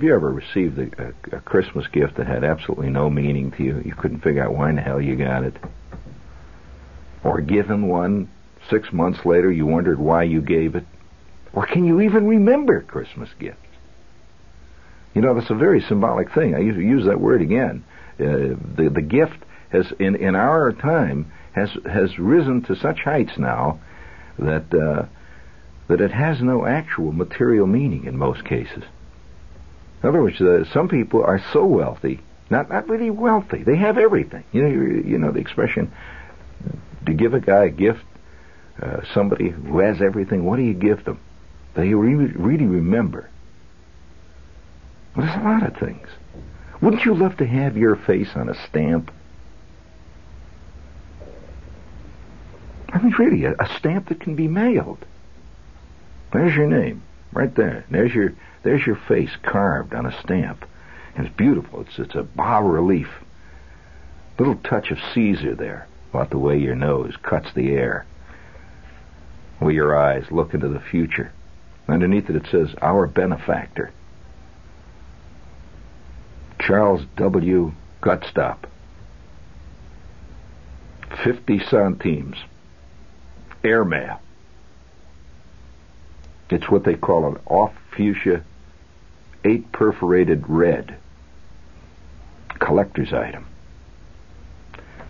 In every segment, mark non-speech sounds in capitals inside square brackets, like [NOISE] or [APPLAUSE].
have you ever received a, a, a Christmas gift that had absolutely no meaning to you? You couldn't figure out why in the hell you got it, or given one six months later you wondered why you gave it, or can you even remember Christmas gifts? You know that's a very symbolic thing. I use that word again. Uh, the the gift has in in our time has has risen to such heights now that uh, that it has no actual material meaning in most cases. In other words, uh, some people are so wealthy, not not really wealthy. They have everything. You know, you, you know the expression to give a guy a gift, uh, somebody who has everything. What do you give them? They re- really remember. Well, there's a lot of things. Wouldn't you love to have your face on a stamp? I mean, really, a, a stamp that can be mailed. There's your name, right there. There's your there's your face carved on a stamp. And it's beautiful. It's, it's a bas relief. Little touch of Caesar there, about the way your nose cuts the air. Where your eyes look into the future. Underneath it, it says, Our benefactor. Charles W. Gutstop. 50 centimes. Airmail. It's what they call an off fuchsia eight perforated red collector's item.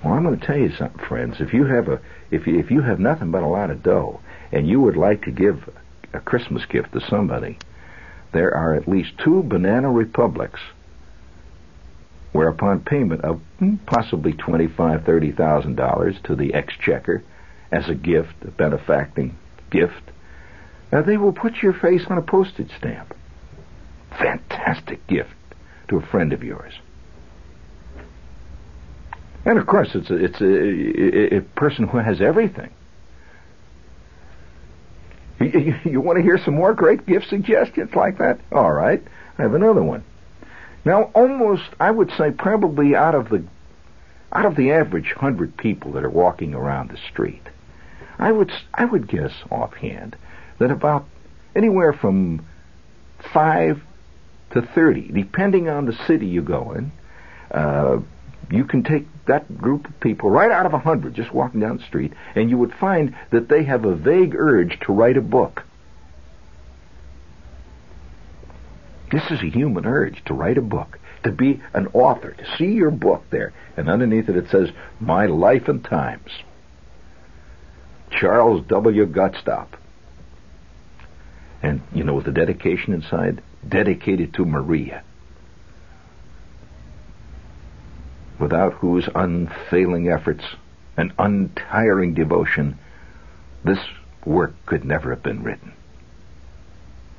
Well, I'm going to tell you something, friends. If you have a if you, if you have nothing but a lot of dough and you would like to give a Christmas gift to somebody, there are at least two banana republics where upon payment of hmm, possibly twenty-five, thirty thousand dollars to the exchequer as a gift, a benefacting gift, uh, they will put your face on a postage stamp fantastic gift to a friend of yours. And of course, it's a, it's a, a, person who has everything. You, you, want to hear some more great gift suggestions like that? All right, I have another one. Now, almost, I would say, probably out of the out of the average hundred people that are walking around the street, I would I would guess offhand that about anywhere from five to 30, depending on the city you go in. Uh, you can take that group of people right out of a hundred just walking down the street, and you would find that they have a vague urge to write a book. This is a human urge to write a book, to be an author, to see your book there, and underneath it it says, My Life and Times. Charles W. Gutstop. And you know, with the dedication inside, dedicated to Maria, without whose unfailing efforts and untiring devotion this work could never have been written.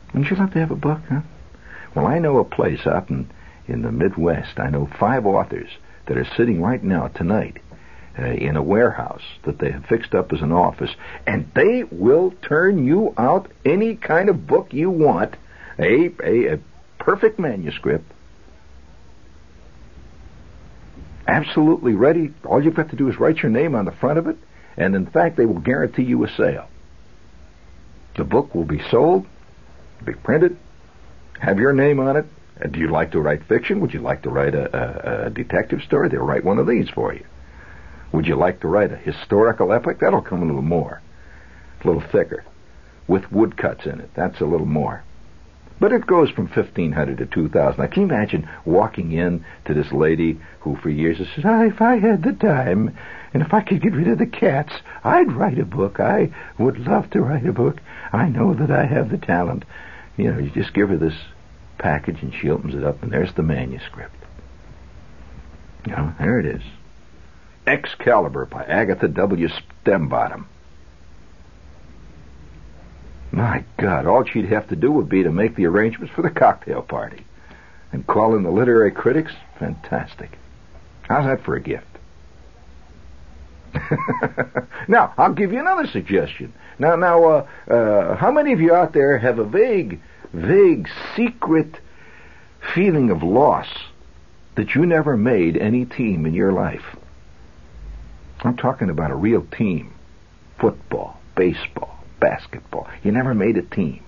Wouldn't you love to have a book, huh? Well, I know a place up in, in the Midwest. I know five authors that are sitting right now, tonight, uh, in a warehouse that they have fixed up as an office, and they will turn you out any kind of book you want a, a, a perfect manuscript, absolutely ready. All you've got to do is write your name on the front of it, and in fact, they will guarantee you a sale. The book will be sold, be printed, have your name on it. And do you like to write fiction? Would you like to write a, a, a detective story? They'll write one of these for you. Would you like to write a historical epic? That'll come a little more, a little thicker, with woodcuts in it. That's a little more. But it goes from 1500 to 2000. Now, can you imagine walking in to this lady who for years has said, oh, if I had the time and if I could get rid of the cats, I'd write a book. I would love to write a book. I know that I have the talent. You know, you just give her this package and she opens it up and there's the manuscript. You know, there it is. Excalibur by Agatha W. Stembottom. My God, all she'd have to do would be to make the arrangements for the cocktail party. And call in the literary critics? Fantastic. How's that for a gift? [LAUGHS] now, I'll give you another suggestion. Now, now, uh, uh, how many of you out there have a vague, vague, secret feeling of loss that you never made any team in your life? I'm talking about a real team. Football, baseball, basketball. You never made a team.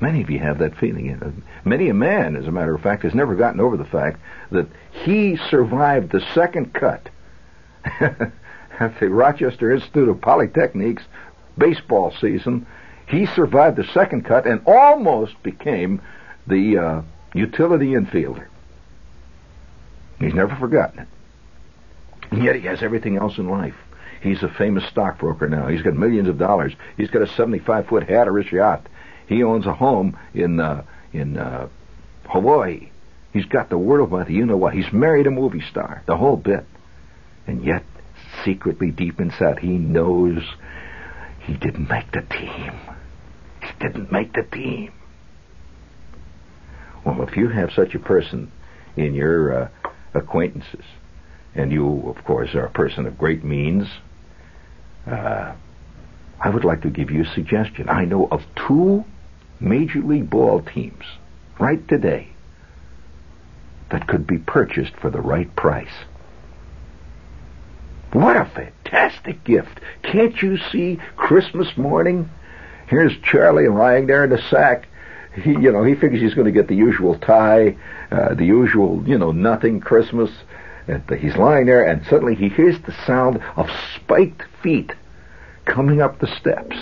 Many of you have that feeling. Many a man, as a matter of fact, has never gotten over the fact that he survived the second cut [LAUGHS] at the Rochester Institute of Polytechnics baseball season. He survived the second cut and almost became the uh, utility infielder. He's never forgotten it. And yet he has everything else in life. He's a famous stockbroker now. He's got millions of dollars. He's got a 75 foot Hatteras yacht. He owns a home in uh, in uh, Hawaii. He's got the world by the you know what. He's married a movie star, the whole bit. And yet, secretly deep inside, he knows he didn't make the team. He didn't make the team. Well, if you have such a person in your uh, acquaintances, and you, of course, are a person of great means, uh, I would like to give you a suggestion. I know of two Major League Ball teams right today that could be purchased for the right price. What a fantastic gift. Can't you see Christmas morning? Here's Charlie lying there in the sack. He, you know, he figures he's going to get the usual tie, uh, the usual, you know, nothing Christmas. He's lying there, and suddenly he hears the sound of spiked feet coming up the steps.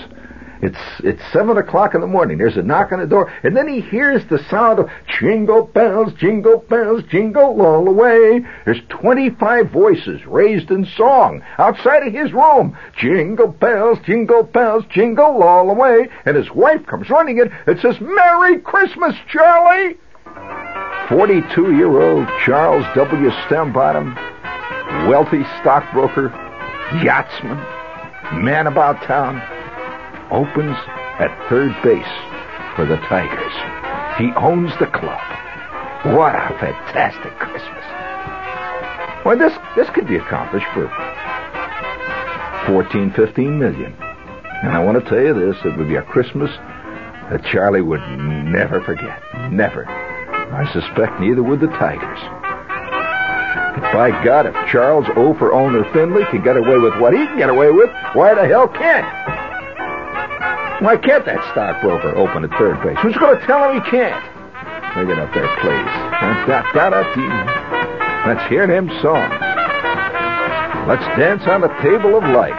It's it's seven o'clock in the morning. There's a knock on the door, and then he hears the sound of jingle bells, jingle bells, jingle all the way. There's 25 voices raised in song outside of his room. Jingle bells, jingle bells, jingle all the way. And his wife comes running in and says, "Merry Christmas, Charlie." 42-year-old Charles W. Stembottom, wealthy stockbroker, yachtsman, man about town opens at third base for the Tigers. He owns the club. What a fantastic Christmas. Well, this, this could be accomplished for 14, 15 million. And I want to tell you this, it would be a Christmas that Charlie would never forget. Never. I suspect neither would the Tigers. But By God, if Charles O for owner Finley can get away with what he can get away with, why the hell can't? Why can't that stockbroker open at third base? Who's going to tell him he can't? It up there, please. Let's hear them songs. Let's dance on the table of life.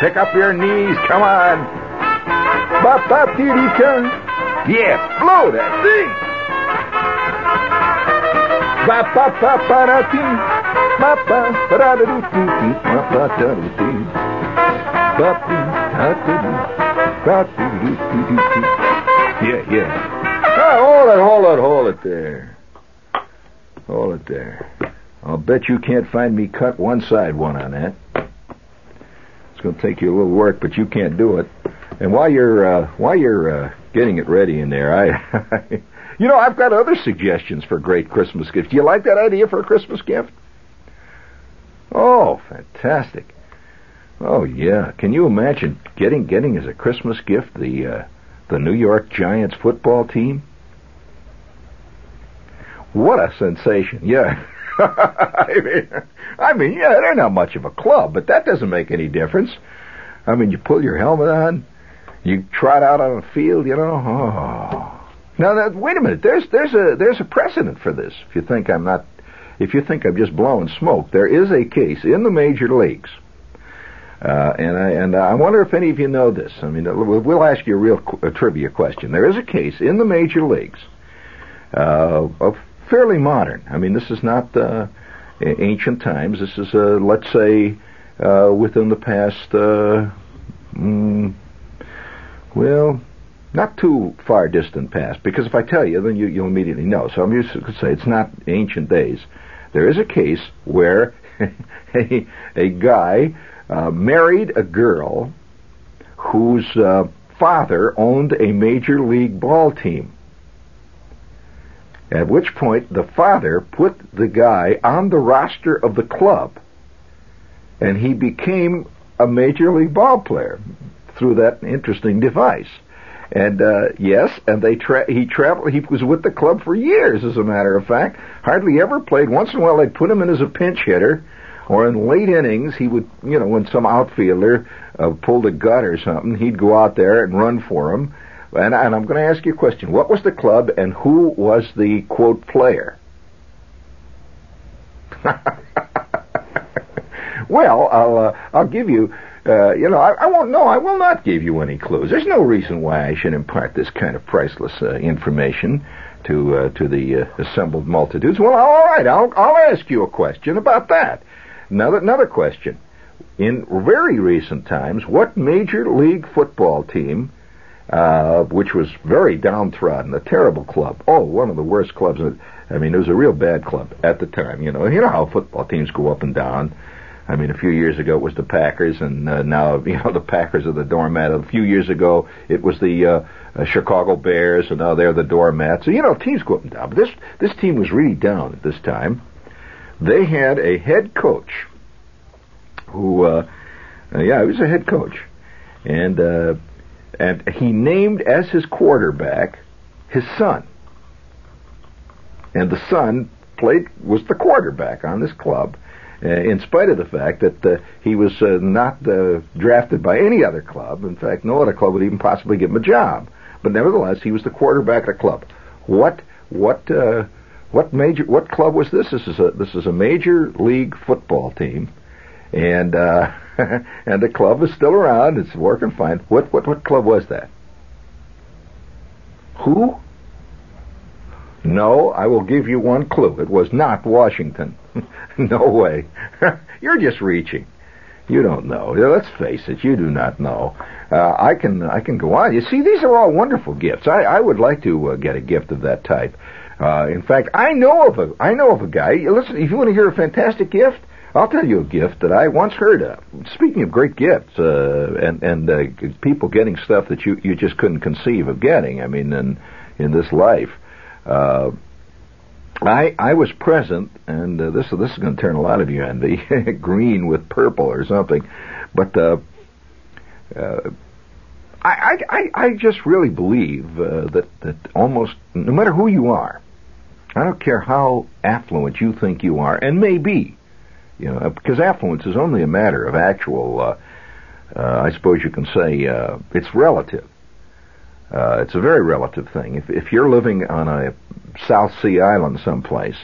Pick up your knees. Come on. Yeah, blow that thing. Ba ba ba ba da dee. Ba ba ba da doo doo doo. Ba ba da doo doo. Ba doo. Yeah, yeah. Oh, hold it, hold it, hold it there. Hold it there. I'll bet you can't find me cut one side one on that. It's going to take you a little work, but you can't do it. And while you're uh, while you're uh, getting it ready in there, I, [LAUGHS] you know, I've got other suggestions for great Christmas gifts. Do you like that idea for a Christmas gift? Oh, fantastic! Oh yeah, can you imagine getting getting as a Christmas gift the uh, the New York Giants football team? What a sensation! Yeah, [LAUGHS] I mean, I mean, yeah, they're not much of a club, but that doesn't make any difference. I mean, you pull your helmet on, you trot out on the field, you know. Oh. Now, that, wait a minute. There's there's a there's a precedent for this. If you think I'm not, if you think I'm just blowing smoke, there is a case in the major leagues uh, and I and I wonder if any of you know this. I mean, we'll ask you a real qu- a trivia question. There is a case in the major leagues, uh, of fairly modern. I mean, this is not uh, ancient times. This is, uh, let's say, uh, within the past, uh, mm, well, not too far distant past. Because if I tell you, then you, you'll immediately know. So I'm used to say it's not ancient days. There is a case where [LAUGHS] a, a guy uh, married a girl whose uh, father owned a major league ball team. At which point the father put the guy on the roster of the club, and he became a major league ball player through that interesting device. And uh, yes, and they tra- he traveled. He was with the club for years, as a matter of fact. Hardly ever played. Once in a while, they'd put him in as a pinch hitter, or in late innings, he would, you know, when some outfielder uh, pulled a gut or something, he'd go out there and run for him. And, and I'm going to ask you a question: What was the club, and who was the quote player? [LAUGHS] well, I'll uh, I'll give you uh, you know, I, I won't. No, I will not give you any clues. There's no reason why I should impart this kind of priceless uh, information to uh, to the uh, assembled multitudes. Well, all right. I'll I'll ask you a question about that. Another another question. In very recent times, what major league football team, uh, which was very downtrodden, a terrible club, oh, one of the worst clubs. I mean, it was a real bad club at the time. You know, you know how football teams go up and down. I mean, a few years ago it was the Packers, and uh, now [LAUGHS] you know the Packers are the doormat. A few years ago it was the uh, uh, Chicago Bears, and now they're the doormat. So you know teams go up and down. But this this team was really down at this time. They had a head coach who, uh, uh, yeah, he was a head coach, and uh, and he named as his quarterback his son, and the son played was the quarterback on this club in spite of the fact that uh, he was uh, not uh, drafted by any other club. In fact, no other club would even possibly give him a job. But nevertheless, he was the quarterback of the club. What what uh, what major what club was this? This is a this is a major league football team, and uh, [LAUGHS] and the club is still around. It's working fine. What what what club was that? Who? No, I will give you one clue. It was not Washington. [LAUGHS] no way. [LAUGHS] You're just reaching. You don't know. Let's face it. You do not know. Uh, I can I can go on. You see, these are all wonderful gifts. I, I would like to uh, get a gift of that type. Uh, in fact, I know of a I know of a guy. Listen, if you want to hear a fantastic gift, I'll tell you a gift that I once heard of. Speaking of great gifts, uh, and and uh, people getting stuff that you you just couldn't conceive of getting. I mean, in in this life. Uh, I I was present, and uh, this this is going to turn a lot of you envy, [LAUGHS] green with purple or something, but uh, uh, I, I I just really believe uh, that that almost no matter who you are, I don't care how affluent you think you are, and maybe, you know, because affluence is only a matter of actual. Uh, uh, I suppose you can say uh, it's relative. Uh, it's a very relative thing. If, if you're living on a South Sea island someplace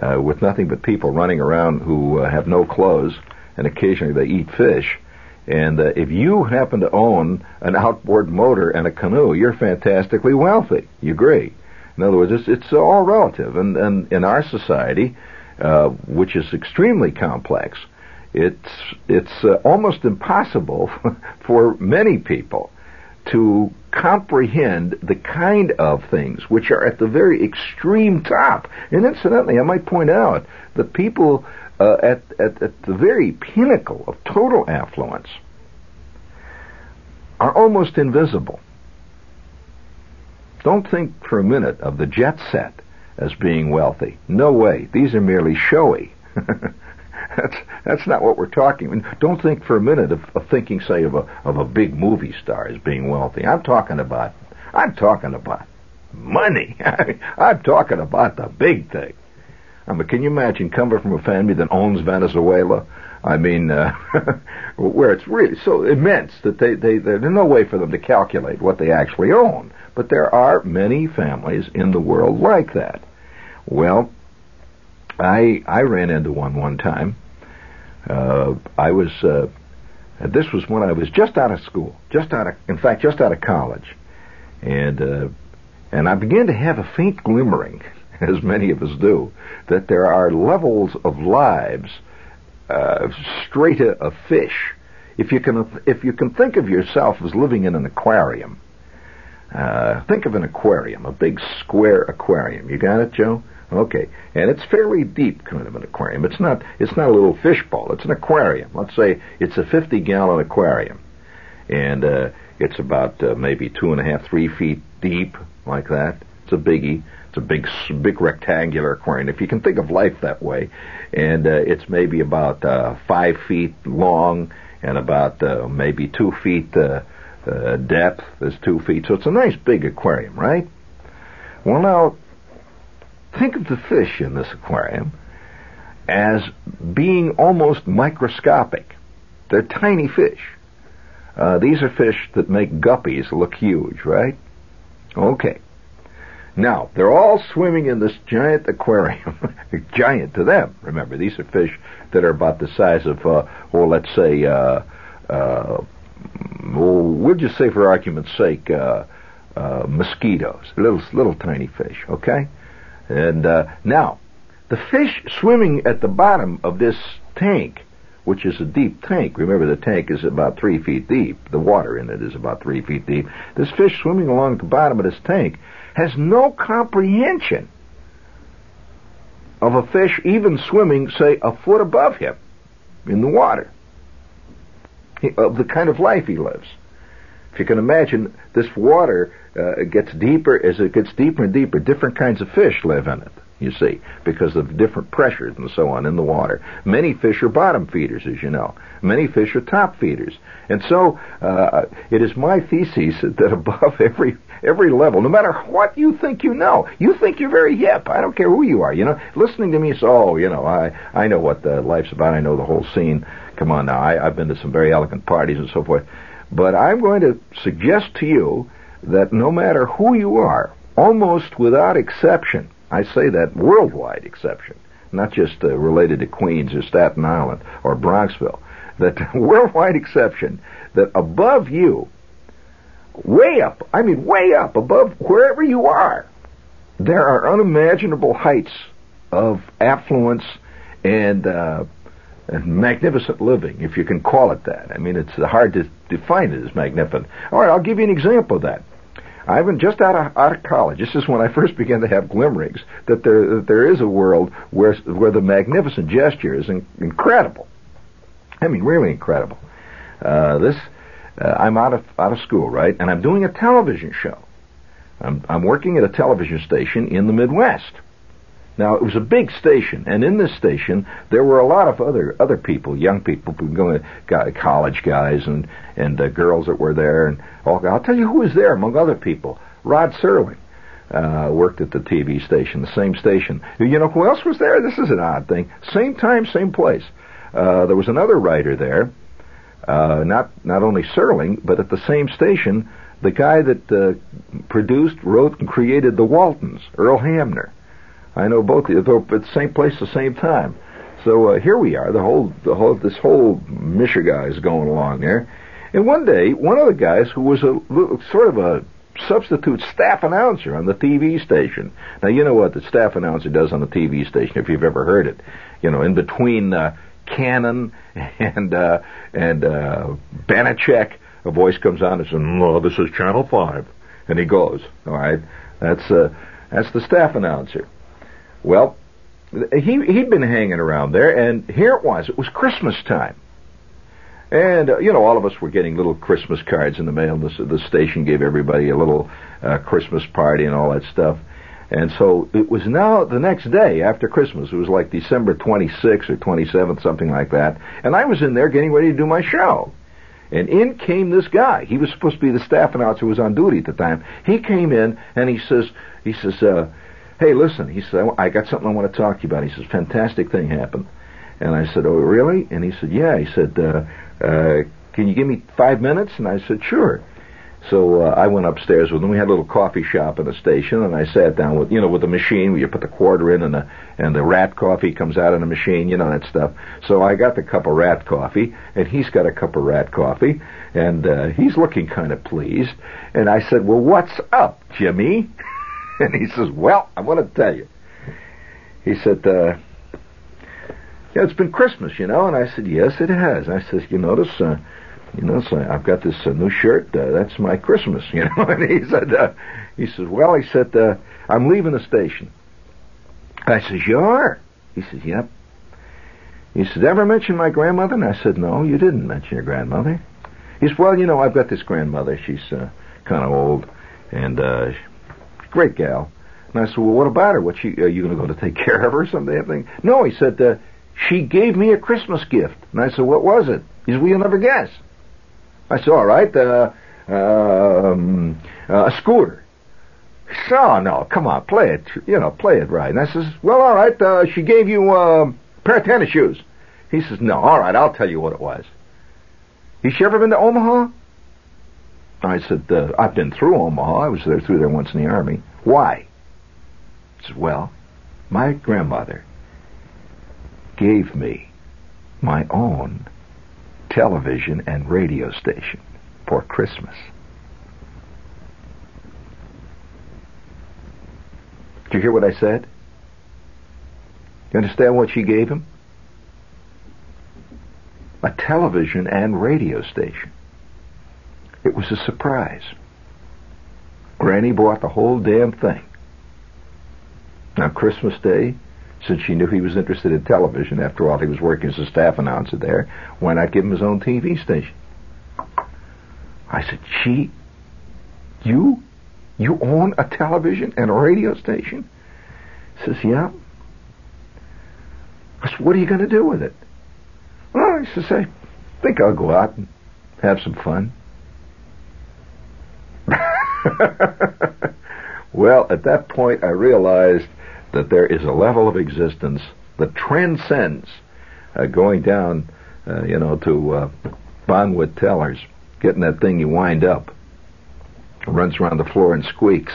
uh, with nothing but people running around who uh, have no clothes and occasionally they eat fish, and uh, if you happen to own an outboard motor and a canoe, you're fantastically wealthy. You agree? In other words, it's, it's all relative. And, and in our society, uh, which is extremely complex, it's it's uh, almost impossible [LAUGHS] for many people to comprehend the kind of things which are at the very extreme top. And incidentally, I might point out the people uh, at, at, at the very pinnacle of total affluence are almost invisible. Don't think for a minute of the jet set as being wealthy. No way. These are merely showy. [LAUGHS] That's that's not what we're talking. Don't think for a minute of, of thinking, say, of a of a big movie star as being wealthy. I'm talking about I'm talking about money. [LAUGHS] I'm talking about the big thing. I mean, can you imagine coming from a family that owns Venezuela? I mean, uh, [LAUGHS] where it's really so immense that they, they, there's no way for them to calculate what they actually own. But there are many families in the world like that. Well, I I ran into one one time. Uh, I was uh, this was when I was just out of school, just out of in fact just out of college, and uh, and I began to have a faint glimmering, [LAUGHS] as many of us do, that there are levels of lives uh, strata of fish. If you can if you can think of yourself as living in an aquarium, uh, think of an aquarium, a big square aquarium. You got it, Joe? Okay, and it's fairly deep, kind of an aquarium. It's not it's not a little fishbowl. It's an aquarium. Let's say it's a 50 gallon aquarium, and uh, it's about uh, maybe two and a half, three feet deep, like that. It's a biggie. It's a big, big rectangular aquarium. If you can think of life that way, and uh, it's maybe about uh, five feet long and about uh, maybe two feet uh, uh, depth is two feet, so it's a nice big aquarium, right? Well, now, think of the fish in this aquarium as being almost microscopic. They're tiny fish. Uh, these are fish that make guppies look huge, right? Okay. Now, they're all swimming in this giant aquarium. [LAUGHS] giant to them. Remember, these are fish that are about the size of, uh, well, let's say, uh, uh, well, we'll just say for argument's sake, uh, uh, mosquitoes, little, little tiny fish, okay? And uh, now, the fish swimming at the bottom of this tank, which is a deep tank, remember the tank is about three feet deep, the water in it is about three feet deep. This fish swimming along the bottom of this tank has no comprehension of a fish even swimming, say, a foot above him in the water, of the kind of life he lives. If you can imagine, this water uh, gets deeper as it gets deeper and deeper. Different kinds of fish live in it you see, because of different pressures and so on in the water. Many fish are bottom feeders, as you know. Many fish are top feeders. And so, uh, it is my thesis [LAUGHS] that above every, every level, no matter what you think you know, you think you're very hip. I don't care who you are, you know. Listening to me, so, oh, you know, I, I know what the life's about. I know the whole scene. Come on now. I, I've been to some very elegant parties and so forth. But I'm going to suggest to you that no matter who you are, almost without exception, I say that worldwide exception, not just uh, related to Queens or Staten Island or Bronxville. That [LAUGHS] worldwide exception that above you, way up, I mean way up above wherever you are, there are unimaginable heights of affluence and, uh, magnificent living, if you can call it that. I mean, it's hard to define it as magnificent. All right, I'll give you an example of that. Been just out of out of college. This is when I first began to have glimmerings that there that there is a world where where the magnificent gesture is in, incredible. I mean, really incredible. Uh, this uh, I'm out of out of school, right? And I'm doing a television show. I'm I'm working at a television station in the Midwest. Now it was a big station, and in this station there were a lot of other other people, young people, going college guys and and uh, girls that were there, and all, I'll tell you who was there among other people. Rod Serling uh, worked at the TV station, the same station. You know who else was there? This is an odd thing. Same time, same place. Uh, there was another writer there, uh, not not only Serling, but at the same station, the guy that uh, produced, wrote, and created the Waltons, Earl Hamner. I know both of you, at the same place, the same time. So uh, here we are. The whole, the whole, this whole Michigan is going along there. And one day, one of the guys who was a sort of a substitute staff announcer on the TV station. Now you know what the staff announcer does on the TV station if you've ever heard it. You know, in between uh, Cannon [LAUGHS] and uh, and uh, Banacek, a voice comes on and says, "No, this is Channel 5," and he goes. All right, that's uh, that's the staff announcer. Well, he he'd been hanging around there, and here it was. It was Christmas time, and uh, you know all of us were getting little Christmas cards in the mail. The, the station gave everybody a little uh, Christmas party and all that stuff. And so it was now the next day after Christmas. It was like December 26th or 27th, something like that. And I was in there getting ready to do my show. And in came this guy. He was supposed to be the staff announcer who was on duty at the time. He came in and he says, he says, uh, hey, listen, he said, I got something I want to talk to you about. He says, fantastic thing happened. And I said, oh, really? And he said, yeah. He said, uh, uh, can you give me five minutes? And I said, sure. So uh, I went upstairs with him. We had a little coffee shop in the station, and I sat down with you know with the machine where you put the quarter in, and the and the rat coffee comes out of the machine, you know that stuff. So I got the cup of rat coffee, and he's got a cup of rat coffee, and uh, he's looking kind of pleased. And I said, "Well, what's up, Jimmy?" [LAUGHS] [LAUGHS] and he says, "Well, I want to tell you." He said, uh, "Yeah, it's been Christmas, you know." And I said, "Yes, it has." I said, "You notice, uh, you know, I've got this uh, new shirt. Uh, that's my Christmas, [LAUGHS] you know." And he said, uh, "He says, well, he said, uh, I'm leaving the station." I says, "You are?" He says, "Yep." He said, "Ever mention my grandmother?" And I said, "No, you didn't mention your grandmother." He says, "Well, you know, I've got this grandmother. She's uh, kind of old, and uh, great gal. And I said, well, what about her? What she, are you going to go to take [LAUGHS] care of her or something? No, he said, uh, she gave me a Christmas gift. And I said, what was it? He said, well, you'll never guess. I said, all right, uh, um, uh, a scooter. So, oh, no, come on, play it, you know, play it right. And I says, well, all right, uh, she gave you uh, a pair of tennis shoes. He says, no, all right, I'll tell you what it was. Has she ever been to Omaha? I said, uh, I've been through Omaha. I was there through there once in the Army. Why? He said, well, my grandmother gave me my own television and radio station for Christmas. Did you hear what I said? You understand what she gave him? A television and radio station. It was a surprise. Granny bought the whole damn thing. Now, Christmas Day, since she knew he was interested in television, after all, he was working as a staff announcer there, why not give him his own TV station? I said, She, you, you own a television and a radio station? He says, Yeah. I said, What are you going to do with it? Well, he says, I think I'll go out and have some fun. [LAUGHS] well, at that point, I realized that there is a level of existence that transcends uh, going down, uh, you know, to uh, Bonwit Tellers, getting that thing you wind up, runs around the floor and squeaks.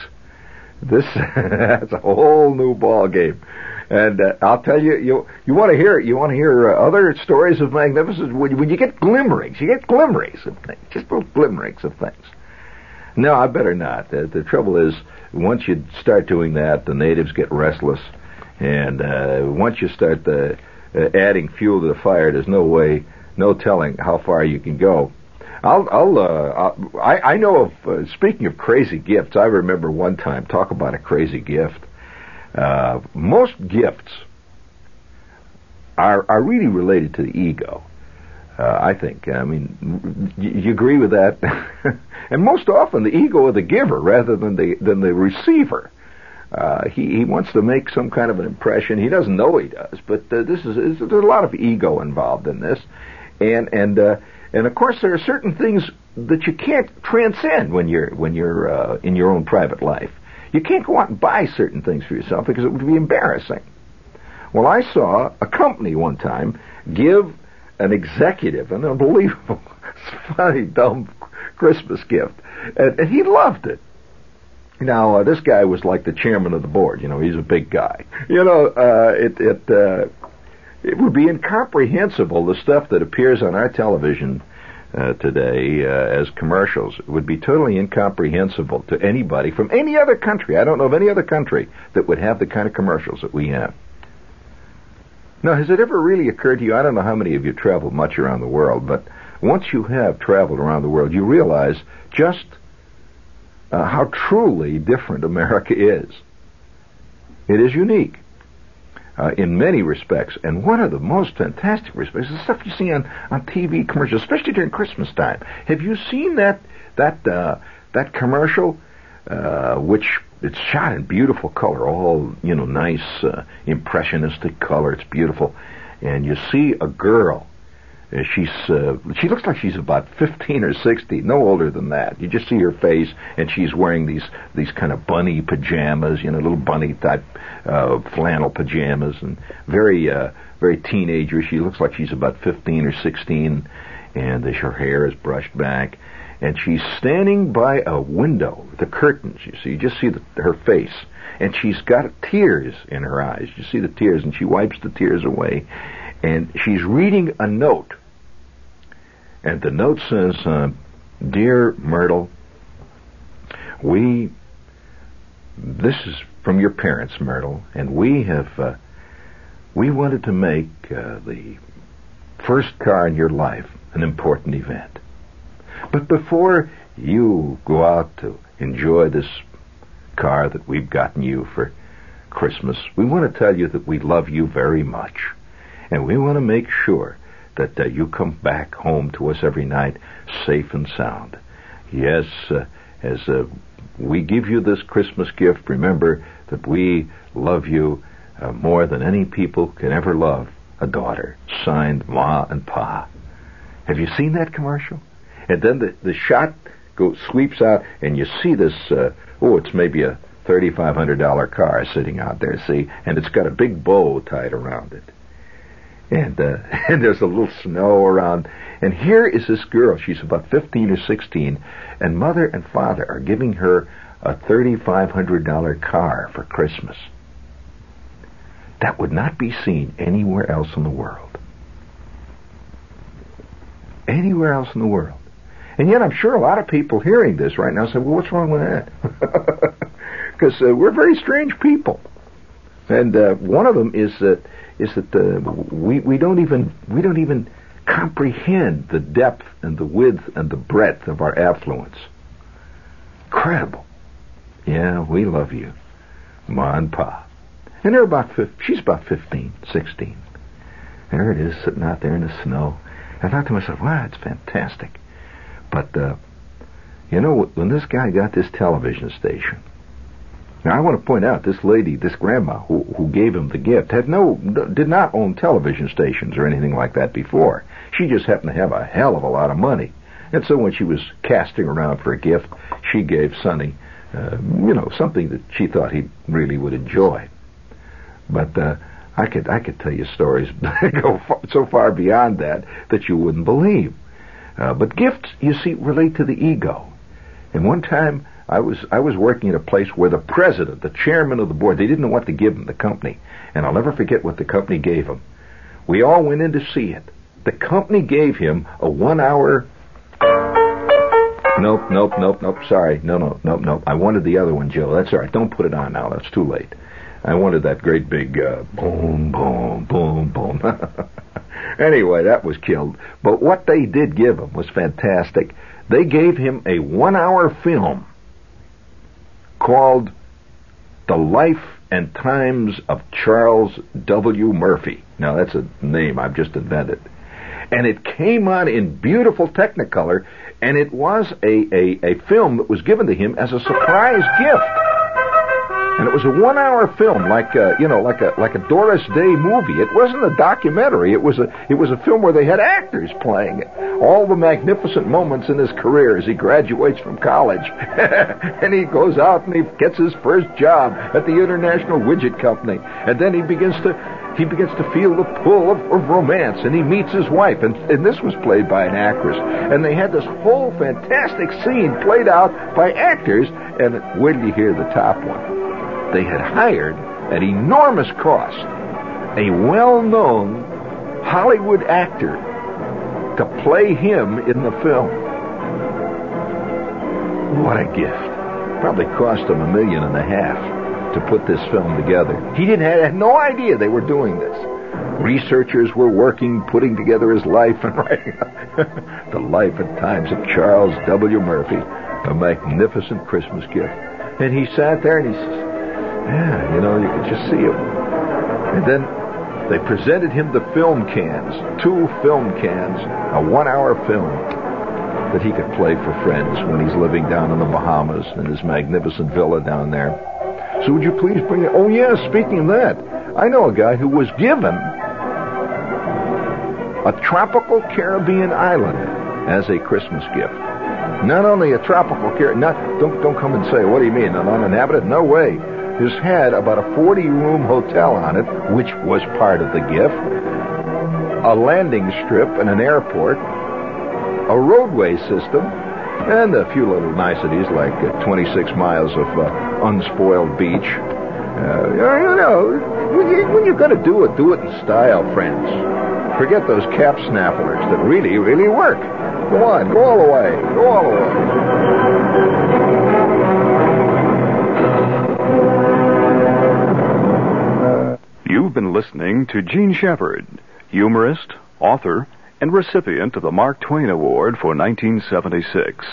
This [LAUGHS] that's a whole new ball game. And uh, I'll tell you, you you want to hear it. you want to hear uh, other stories of magnificence when, when you get glimmerings, you get glimmerings of things, just little glimmerings of things. No, I better not. The, the trouble is, once you start doing that, the natives get restless, and uh, once you start the, uh, adding fuel to the fire, there's no way, no telling how far you can go. I'll, I'll, uh, I, I know of. Uh, speaking of crazy gifts, I remember one time talk about a crazy gift. Uh, most gifts are are really related to the ego. Uh, I think. I mean, you, you agree with that? [LAUGHS] and most often, the ego of the giver rather than the than the receiver. Uh, he he wants to make some kind of an impression. He doesn't know he does, but uh, this is, is there's a lot of ego involved in this, and and uh, and of course there are certain things that you can't transcend when you're when you're uh, in your own private life. You can't go out and buy certain things for yourself because it would be embarrassing. Well, I saw a company one time give an executive, an unbelievable, [LAUGHS] funny, dumb Christmas gift, and, and he loved it. Now uh, this guy was like the chairman of the board. You know, he's a big guy. You know, uh, it it uh, it would be incomprehensible the stuff that appears on our television uh, today uh, as commercials. It would be totally incomprehensible to anybody from any other country. I don't know of any other country that would have the kind of commercials that we have. Now, has it ever really occurred to you? I don't know how many of you travel much around the world, but once you have traveled around the world, you realize just uh, how truly different America is. It is unique uh, in many respects, and one of the most fantastic respects is the stuff you see on, on TV commercials, especially during Christmas time. Have you seen that that uh, that commercial, uh, which it's shot in beautiful color, all you know, nice uh, impressionistic color. It's beautiful, and you see a girl. Uh, she's uh, she looks like she's about fifteen or sixteen, no older than that. You just see her face, and she's wearing these these kind of bunny pajamas, you know, little bunny type uh, flannel pajamas, and very uh, very teenager. She looks like she's about fifteen or sixteen, and her hair is brushed back and she's standing by a window, the curtains, you see, you just see the, her face, and she's got tears in her eyes. You see the tears, and she wipes the tears away, and she's reading a note, and the note says, uh, "Dear Myrtle, we, this is from your parents, Myrtle, and we have, uh, we wanted to make uh, the first car in your life an important event." But before you go out to enjoy this car that we've gotten you for Christmas, we want to tell you that we love you very much. And we want to make sure that uh, you come back home to us every night safe and sound. Yes, uh, as uh, we give you this Christmas gift, remember that we love you uh, more than any people can ever love a daughter. Signed Ma and Pa. Have you seen that commercial? And then the, the shot goes sweeps out, and you see this. Uh, oh, it's maybe a thirty-five hundred dollar car sitting out there. See, and it's got a big bow tied around it, and uh, [LAUGHS] and there's a little snow around. And here is this girl. She's about fifteen or sixteen, and mother and father are giving her a thirty-five hundred dollar car for Christmas. That would not be seen anywhere else in the world. Anywhere else in the world. And yet I'm sure a lot of people hearing this right now say, well, what's wrong with that? [LAUGHS] Because uh, we're very strange people. And uh, one of them is that is that uh, we we don't even we don't even comprehend the depth and the width and the breadth of our affluence. Incredible. Yeah, we love you, Ma and Pa. And they're about, she's about 15, 16. There it is, sitting out there in the snow. I thought to myself, wow, it's fantastic. But, uh, you know, when this guy got this television station, now I want to point out this lady, this grandma who, who gave him the gift, had no, did not own television stations or anything like that before. She just happened to have a hell of a lot of money. And so when she was casting around for a gift, she gave Sonny, uh, you know, something that she thought he really would enjoy. But uh, I could I could tell you stories [LAUGHS] that go far, so far beyond that that you wouldn't believe. Uh, but gifts, you see, relate to the ego. And one time I was I was working at a place where the president, the chairman of the board, they didn't know what to give him, the company. And I'll never forget what the company gave him. We all went in to see it. The company gave him a one hour Nope, nope, nope, nope. Sorry. No, no, nope, nope. I wanted the other one, Joe. That's all right. Don't put it on now. That's too late. I wanted that great big uh, boom, boom, boom, boom. [LAUGHS] anyway, that was killed. But what they did give him was fantastic. They gave him a one-hour film called The Life and Times of Charles W. Murphy. Now, that's a name I've just invented. And it came on in beautiful Technicolor, and it was a, a, a film that was given to him as a surprise gift and it was a one-hour film, like a, you know, like a like a Doris Day movie. It wasn't a documentary. It was a it was a film where they had actors playing it. All the magnificent moments in his career as he graduates from college, [LAUGHS] and he goes out and he gets his first job at the International Widget Company, and then he begins to he begins to feel the pull of, of, romance, and he meets his wife, and, and this was played by an actress. And they had this whole fantastic scene played out by actors, and wait till you hear the top one they had hired at enormous cost a well-known Hollywood actor to play him in the film. What a gift. Probably cost him a million and a half to put this film together. He didn't have, had no idea they were doing this. Researchers were working, putting together his life and [LAUGHS] writing [LAUGHS] the life and times of Charles W. Murphy, a magnificent Christmas gift. And he sat there and he says, yeah, you know, you could just see him. And then they presented him the film cans, two film cans, a one-hour film that he could play for friends when he's living down in the Bahamas in his magnificent villa down there. So would you please bring it? Oh yeah, speaking of that, I know a guy who was given a tropical Caribbean island as a Christmas gift. Not only a tropical Caribbean, not don't don't come and say, what do you mean, an uninhabited? No way has had about a 40 room hotel on it, which was part of the gift, a landing strip and an airport, a roadway system, and a few little niceties like uh, 26 miles of uh, unspoiled beach. Uh, you know, when you're going to do it, do it in style, friends. Forget those cap snappers that really, really work. Go on, go all the way. Go all the way. Been listening to Jean Shepherd, humorist, author, and recipient of the Mark Twain Award for 1976.